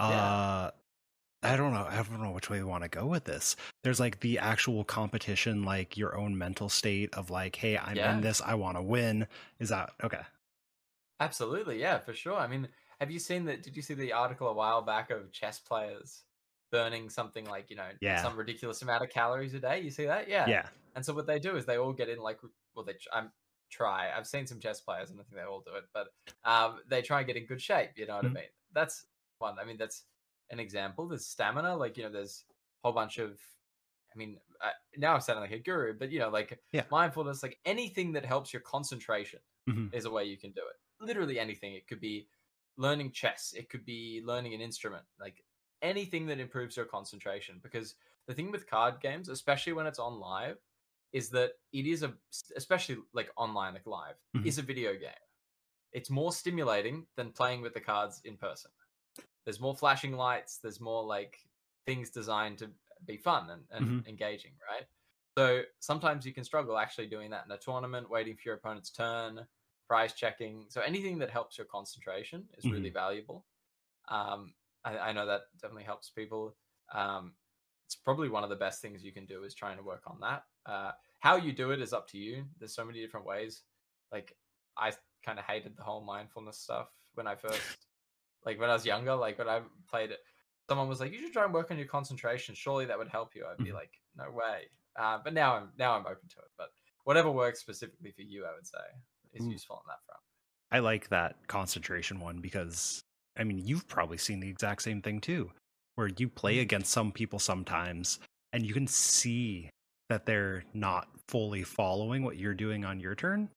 Yeah. Uh I don't know. I don't know which way we want to go with this. There's like the actual competition, like your own mental state of like, hey, I'm yeah. in this, I want to win. Is that okay? Absolutely, yeah, for sure. I mean, have you seen that? Did you see the article a while back of chess players burning something like you know yeah. some ridiculous amount of calories a day? You see that? Yeah. Yeah. And so what they do is they all get in like well they I'm try. I've seen some chess players and I think they all do it, but um, they try and get in good shape. You know what mm-hmm. I mean? That's one. I mean that's an example. There's stamina. Like you know, there's a whole bunch of. I mean, uh, now I'm sounding like a guru, but you know, like yeah. mindfulness, like anything that helps your concentration mm-hmm. is a way you can do it literally anything. It could be learning chess, it could be learning an instrument, like anything that improves your concentration. Because the thing with card games, especially when it's on live, is that it is a, especially like online, like live, mm-hmm. is a video game. It's more stimulating than playing with the cards in person. There's more flashing lights, there's more like things designed to be fun and, and mm-hmm. engaging, right? So sometimes you can struggle actually doing that in a tournament, waiting for your opponent's turn, price checking. So anything that helps your concentration is mm-hmm. really valuable. Um, I, I, know that definitely helps people. Um, it's probably one of the best things you can do is trying to work on that. Uh, how you do it is up to you. There's so many different ways. Like I kind of hated the whole mindfulness stuff when I <laughs> first, like when I was younger, like when I played it. Someone was like, "You should try and work on your concentration. Surely that would help you." I'd be Mhm. like, "No way." Uh, but now I'm now I'm open to it. But whatever works specifically for you, I would say, is Ooh. useful on that front. I like that concentration one because I mean you've probably seen the exact same thing too, where you play against some people sometimes and you can see that they're not fully following what you're doing on your turn.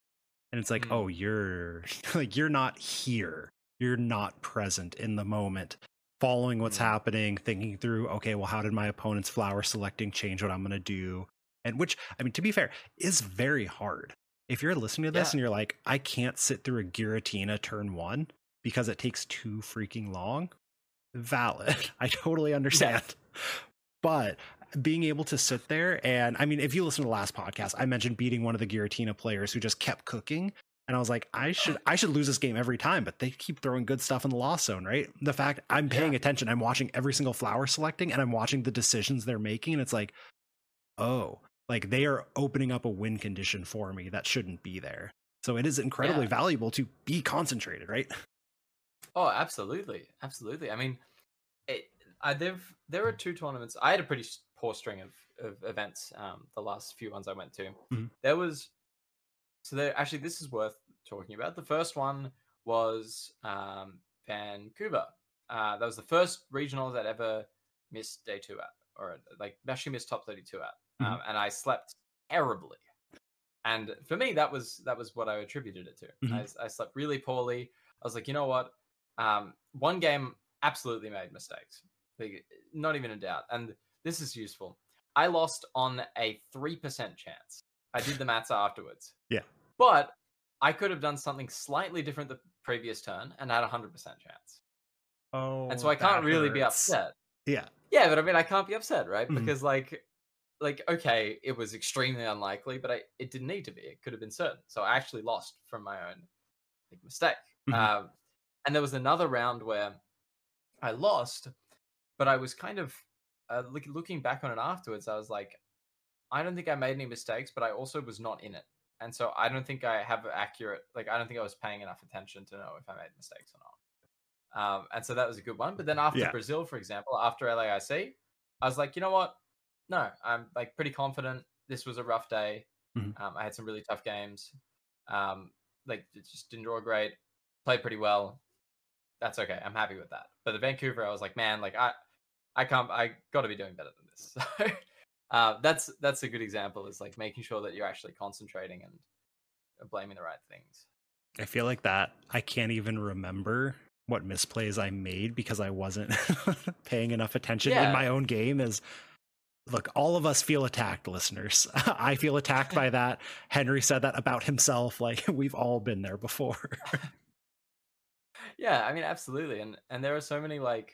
And it's like, Mm. oh, you're <laughs> like you're not here. You're not present in the moment, following what's Mm. happening, thinking through, okay, well, how did my opponent's flower selecting change what I'm gonna do? And which, I mean, to be fair, is very hard if you're listening to this Yeah. and you're like, I can't sit through a Giratina turn one because it takes too freaking long, valid. <laughs> I totally understand. But being able to sit there and I mean, if you listen to the last podcast, I mentioned beating one of the Giratina players who just kept cooking. And I was like, I should I should lose this game every time, but they keep throwing good stuff in the lost zone, right? The fact I'm paying Yeah. attention, I'm watching every single flower selecting and I'm watching the decisions they're making, and it's like, oh, like they are opening up a win condition for me that shouldn't be there. So it is incredibly Yeah. valuable to be concentrated, right? Oh, absolutely, absolutely. I mean, it, I there there were two tournaments. I had a pretty poor string of, of events. Um, the last few ones I went to, Mhm. there was so there actually this is worth talking about. The first one was um, Vancouver. Uh, that was the first regional that ever missed day two at, or like actually missed top thirty two at, um, and I slept terribly. And for me, that was that was what I attributed it to. Mhm. I, I slept really poorly. I was like, you know what? Um, one game absolutely made mistakes, like, not even a doubt. And this is useful. I lost on a three percent chance. I did the maths afterwards. Yeah. But I could have done something slightly different the previous turn and had a hundred percent chance. Oh, And so I can't really be upset. Yeah. Yeah, but I mean, I can't be upset, right? Mhm. Because like, like okay, it was extremely unlikely, but I it didn't need to be. It could have been certain. So I actually lost from my own like, mistake. Mhm. Um, and there was another round where I lost, but I was kind of uh, look, looking back on it afterwards. I was like, I don't think I made any mistakes, but I also was not in it, and so I don't think I have accurate. Like, I don't think I was paying enough attention to know if I made mistakes or not. Um, and so that was a good one. But then after Yeah. Brazil, for example, after LAIC, I was like, you know what? No, I'm like pretty confident. This was a rough day. Mhm. Um, I had some really tough games. Um, like it just didn't draw great. Played pretty well. That's okay. I'm happy with that. But the Vancouver, I was like, man, like I, I can't. I got to be doing better than this. <laughs> Uh, that's that's a good example. Is like making sure that you're actually concentrating and blaming the right things. I feel like that I can't even remember what misplays I made because I wasn't <laughs> paying enough attention in my own game is look, all of us feel attacked, listeners. <laughs> I feel attacked by that. Henry said that about himself. Like <laughs> we've all been there before. Yeah, I mean, absolutely, and and there are so many like,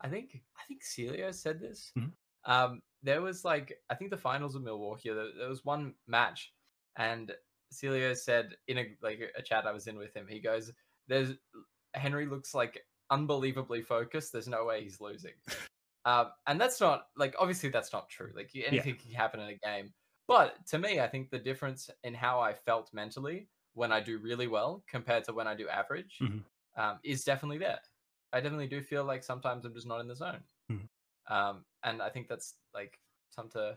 I think I think Celio said this. Mhm. Um, there was like I think the finals of Milwaukee. There, there was one match, and Celio said in a like a chat I was in with him. He goes, "There's Henry looks like unbelievably focused. There's no way he's losing." <laughs> um, and that's not like obviously that's not true. Like anything can happen in a game. But to me, I think the difference in how I felt mentally when I do really well compared to when I do average Mhm. um, is definitely there. I definitely do feel like sometimes I'm just not in the zone. Um, and I think that's like something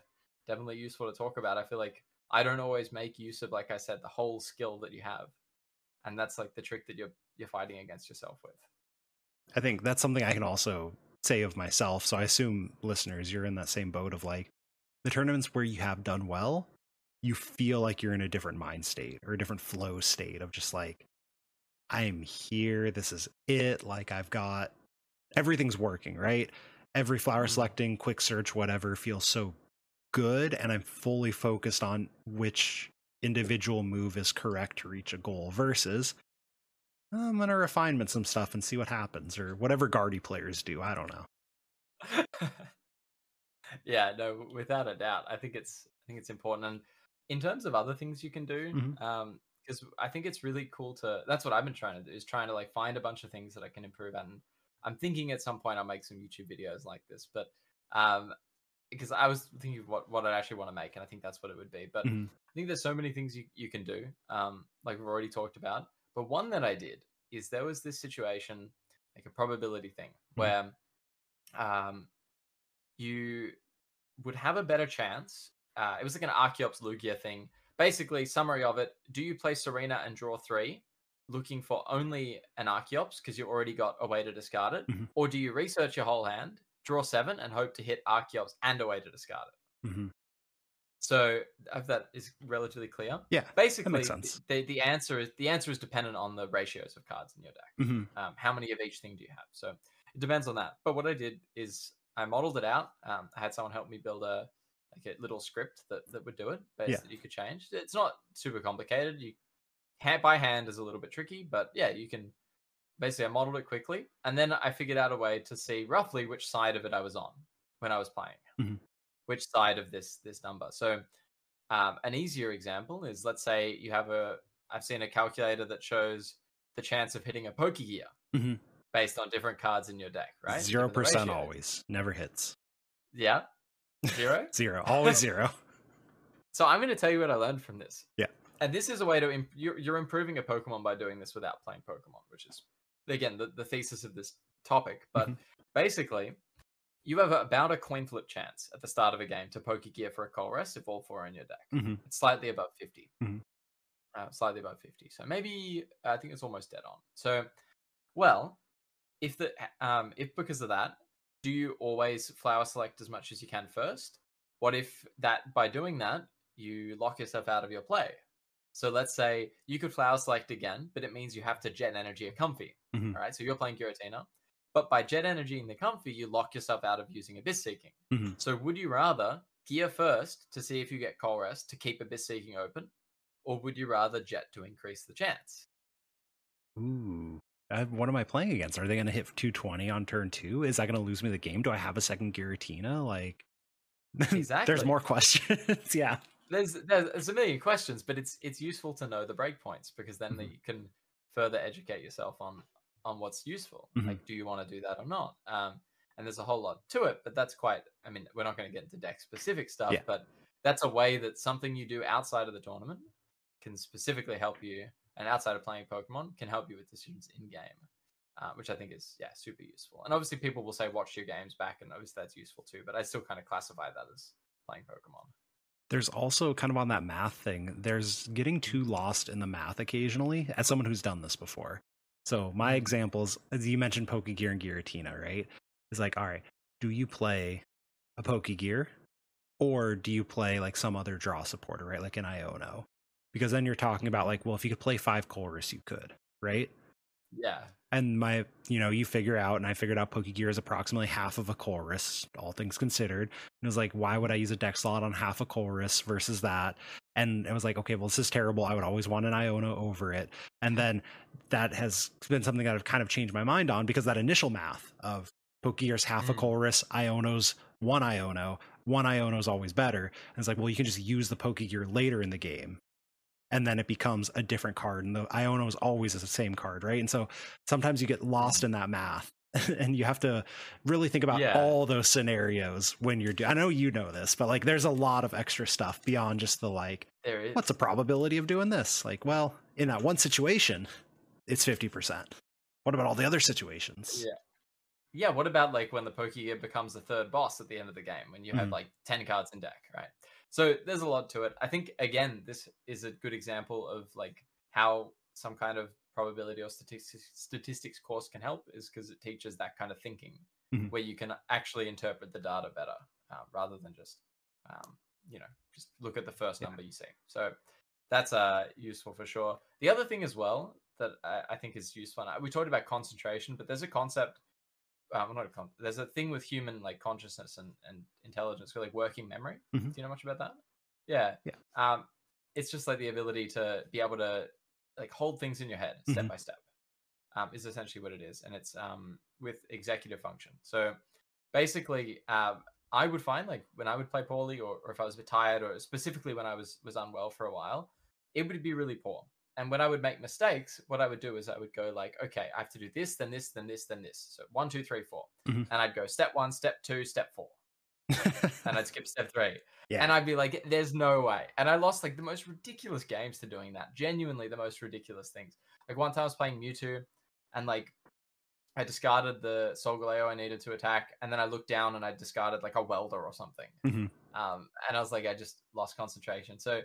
definitely useful to talk about. I feel like I don't always make use of, like I said, the whole skill that you have. And that's like the trick that you're you're fighting against yourself with. I think that's something I can also say of myself. So I assume listeners, you're in that same boat of like the tournaments where you have done well, you feel like you're in a different mind state or a different flow state of just like, I'm here. This is it. Like I've got everything's working, right? Every flower Mhm. selecting, quick search, whatever feels so good. And I'm fully focused on which individual move is correct to reach a goal versus I'm gonna refinement some stuff and see what happens, or whatever Guardy players do. I don't know. <laughs> yeah, no, without a doubt. I think it's I think it's important. And in terms of other things you can do, Mhm. um, because I think it's really cool to. That's what I've been trying to do is trying to like find a bunch of things that I can improve at. And I'm thinking at some point I'll make some YouTube videos like this, but um, because I was thinking of what what I'd actually want to make, and I think that's what it would be. But Mhm. I think there's so many things you you can do, um, like we've already talked about. But one that I did is there was this situation, like a probability thing, Mhm. where um, you would have a better chance. Uh, it was like an Archeops Lugia thing. Basically, summary of it: Do you play Serena and draw three, looking for only an Archeops because you already got a way to discard it, Mhm. or do you research your whole hand, draw seven, and hope to hit Archeops and a way to discard it? hmm So, if that is relatively clear, Yeah. Basically, the the answer is the answer is dependent on the ratios of cards in your deck. Hmm um, how many of each thing do you have? So it depends on that. But what i did is i modeled it out. Um, i had someone help me build a like a little script that, that would do it based Yeah. that you could change. It's not super complicated. You hand by hand is a little bit tricky but yeah you can basically i modeled it quickly and then i figured out a way to see roughly which side of it i was on when i was playing Mhm. which side of this this number so um, an easier example is let's say you have a i've seen a calculator that shows the chance of hitting a Pokegear Mhm. based on different cards in your deck, right? Zero percent always. Never hits. Yeah. <laughs> Zero. Zero. Always <laughs> zero. so I'm going to tell you what I learned from this. Yeah. And this is a way to imp- you're, you're improving a Pokemon by doing this without playing Pokemon, which is again the, the thesis of this topic. But Mhm. basically, you have about a coin flip chance at the start of a game to poke gear for a Colress if all four are in your deck. Mhm. It's slightly above 50. Mhm. Uh, slightly above 50. So maybe I think it's almost dead on. So, well, if the um if because of that, do you always flower select as much as you can first? What if that by doing that you lock yourself out of your play? So let's say you could flower select again, but it means you have to jet energy a Comfey. Mhm. All right, so you're playing Giratina, but by jet energy in the Comfey, you lock yourself out of using abyss seeking. Mhm. So would you rather gear first to see if you get Colress to keep abyss seeking open, or would you rather jet to increase the chance? Ooh. Uh, what am I playing against? Are they going to hit 220 on turn two? Is that going to lose me the game? Do I have a second Giratina? Like, <laughs> there's more <laughs> questions. yeah. There's, there's there's a million questions, but it's it's useful to know the breakpoints because then Mhm. you can further educate yourself on on what's useful. Mhm. Like, do you want to do that or not? Um, and there's a whole lot to it, but that's quite. I mean, we're not going to get into deck specific stuff, Yeah. but that's a way that something you do outside of the tournament can specifically help you, and outside of playing Pokemon can help you with decisions in game. Uh, which I think is yeah super useful, and obviously people will say watch your games back, and obviously that's useful too. But I still kind of classify that as playing Pokemon. There's also kind of on that math thing, there's getting too lost in the math occasionally as someone who's done this before. So, my Mhm. examples, as you mentioned Pokegear and Giratina, right? Is like, all right, do you play a Pokegear or do you play like some other draw supporter, right? Like an Iono? Because then you're talking about like, well, if you could play five Colress, you could, right? Yeah, and my you know you figure out and i figured out pokegear is approximately half of a Colress all things considered. And it was like why would i use a deck slot on half a Colress versus that? And it was like okay well this is terrible. I would always want an Iono over it. And then that has been something that i've kind of changed my mind on because that initial math of pokegear's half a Mm. Colress iono's one iono one iono is always better. And it's like well you can just use the pokegear later in the game and then it becomes a different card and the iono is always the same card right and so sometimes you get lost in that math <laughs> and you have to really think about Yeah. all those scenarios when you're doing i know you know this but like there's a lot of extra stuff beyond just the like there is. what's the probability of doing this like well in that one situation it's 50% what about all the other situations Yeah. Yeah, what about like when the Pokegear becomes the third boss at the end of the game when you have Mhm. like 10 cards in deck, right? So there's a lot to it. I think again, this is a good example of like how some kind of probability or statistics statistics course can help is because it teaches that kind of thinking Mhm. where you can actually interpret the data better uh, rather than just um, you know just look at the first Yeah. number you see. So that's uh useful for sure. The other thing as well that I, I think is useful, and I- we talked about concentration, but there's a concept. Um, not a con- there's a thing with human like consciousness and, and intelligence called like working memory. Mhm. Do you know much about that? Yeah. Yeah. Um, it's just like the ability to be able to like hold things in your head step Mhm. by step. Um, is essentially what it is, and it's um with executive function. So basically, um, I would find like when I would play poorly, or, or if I was a bit tired, or specifically when I was was unwell for a while, it would be really poor. And when I would make mistakes, what I would do is I would go like, okay, I have to do this, then this, then this, then this. So one, two, three, four. Mhm. and I'd go step one, step two, step four, <laughs> and I'd skip step three. Yeah. And I'd be like, there's no way. And I lost like the most ridiculous games to doing that. Genuinely the most ridiculous things. Like one time I was playing Mewtwo. and like I discarded the Solgaleo I needed to attack, and then I looked down and I discarded like a welder or something. Mhm. Um, and I was like, I just lost concentration. So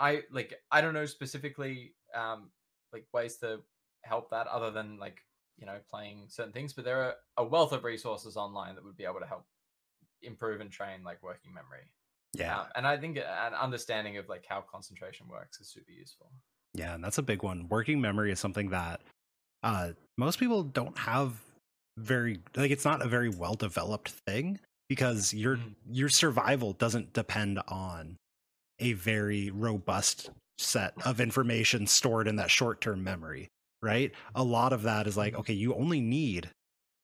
I like I don't know specifically um like ways to help that other than like you know playing certain things, but there are a wealth of resources online that would be able to help improve and train like working memory. Yeah. Um, and I think an understanding of like how concentration works is super useful. Yeah, and that's a big one. Working memory is something that uh most people don't have very like it's not a very well developed thing because your Mm. your survival doesn't depend on a very robust set of information stored in that short-term memory, right? A lot of that is like okay, you only need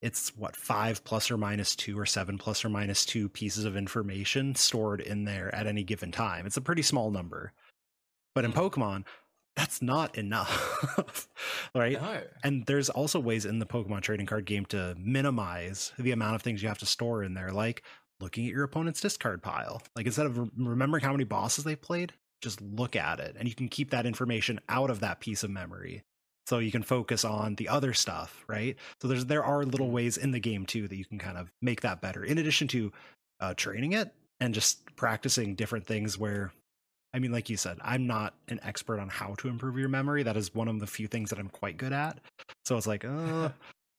it's what 5 plus or minus 2 or 7 plus or minus 2 pieces of information stored in there at any given time. It's a pretty small number. But in Mm. Pokemon, that's not enough, <laughs> right? No. And there's also ways in the Pokemon trading card game to minimize the amount of things you have to store in there, like looking at your opponent's discard pile. Like instead of re- remembering how many bosses they played, just look at it and you can keep that information out of that piece of memory. So you can focus on the other stuff, right? So there's there are little ways in the game too that you can kind of make that better. In addition to uh, training it and just practicing different things where I mean, like you said, I'm not an expert on how to improve your memory. That is one of the few things that I'm quite good at. So it's like, <laughs> uh,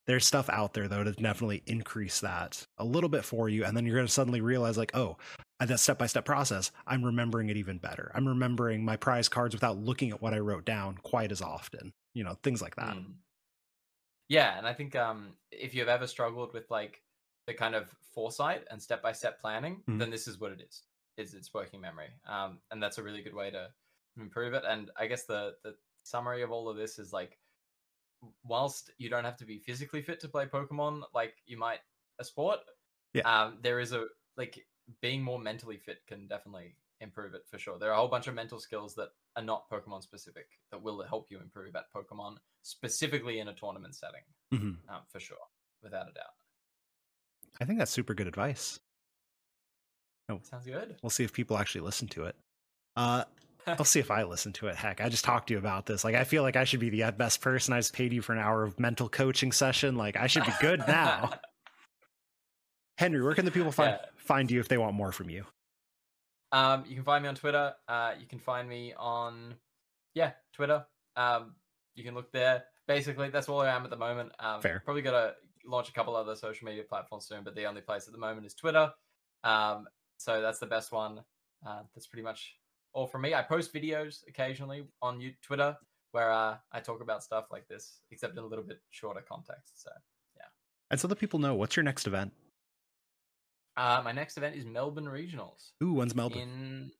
there's stuff out there though to definitely increase that a little bit for you, and then you're going to suddenly realize, like, oh, that step by step process, I'm remembering it even better. I'm remembering my prize cards without looking at what I wrote down quite as often. You know, things like that. Mm. Yeah, and I think um, if you've ever struggled with like the kind of foresight and step by step planning, Mhm. then this is what it is. Is it's working memory, um, and that's a really good way to improve it. And I guess the the summary of all of this is like, whilst you don't have to be physically fit to play Pokemon like you might a sport, Yeah. um, there is a like being more mentally fit can definitely improve it for sure. There are a whole bunch of mental skills that are not Pokemon specific that will help you improve at Pokemon specifically in a tournament setting, Mhm. um, for sure, without a doubt. I think that's super good advice. Oh. Sounds good. We'll see if people actually listen to it. Uh, I'll see if I listen to it. Heck, I just talked to you about this. Like, I feel like I should be the best person. I just paid you for an hour of mental coaching session. Like, I should be good now. <laughs> Henry, where can the people find Yeah. find you if they want more from you? Um, you can find me on Twitter. Uh, you can find me on, yeah, Twitter. Um, you can look there. Basically, that's all I am at the moment. Um, Fair. Probably got to launch a couple other social media platforms soon, but the only place at the moment is Twitter. Um, so that's the best one. Uh, that's pretty much all from me. I post videos occasionally on you Twitter where uh, I talk about stuff like this, except in a little bit shorter context. So yeah. And so the people know what's your next event. uh, my next event is Melbourne Regionals. Ooh, when's Melbourne? in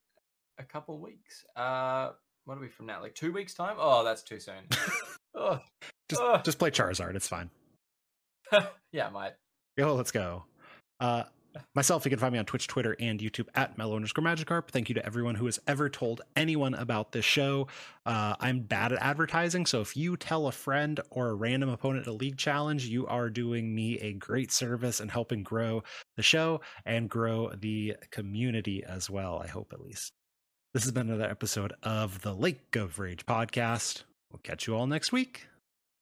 a couple weeks. Uh, what are we from now? Like two weeks time? Oh, that's too soon. <laughs> oh, Just Ugh. just play Charizard. It's fine. <laughs> yeah, I might. Yo, let's go. Uh, myself, you can find me on Twitch, Twitter, and YouTube at Mellow underscore Magikarp. Thank you to everyone who has ever told anyone about this show. Uh, I'm bad at advertising, so if you tell a friend or a random opponent a league challenge, you are doing me a great service and helping grow the show and grow the community as well. I hope, at least. This has been another episode of the Lake of Rage podcast. We'll catch you all next week.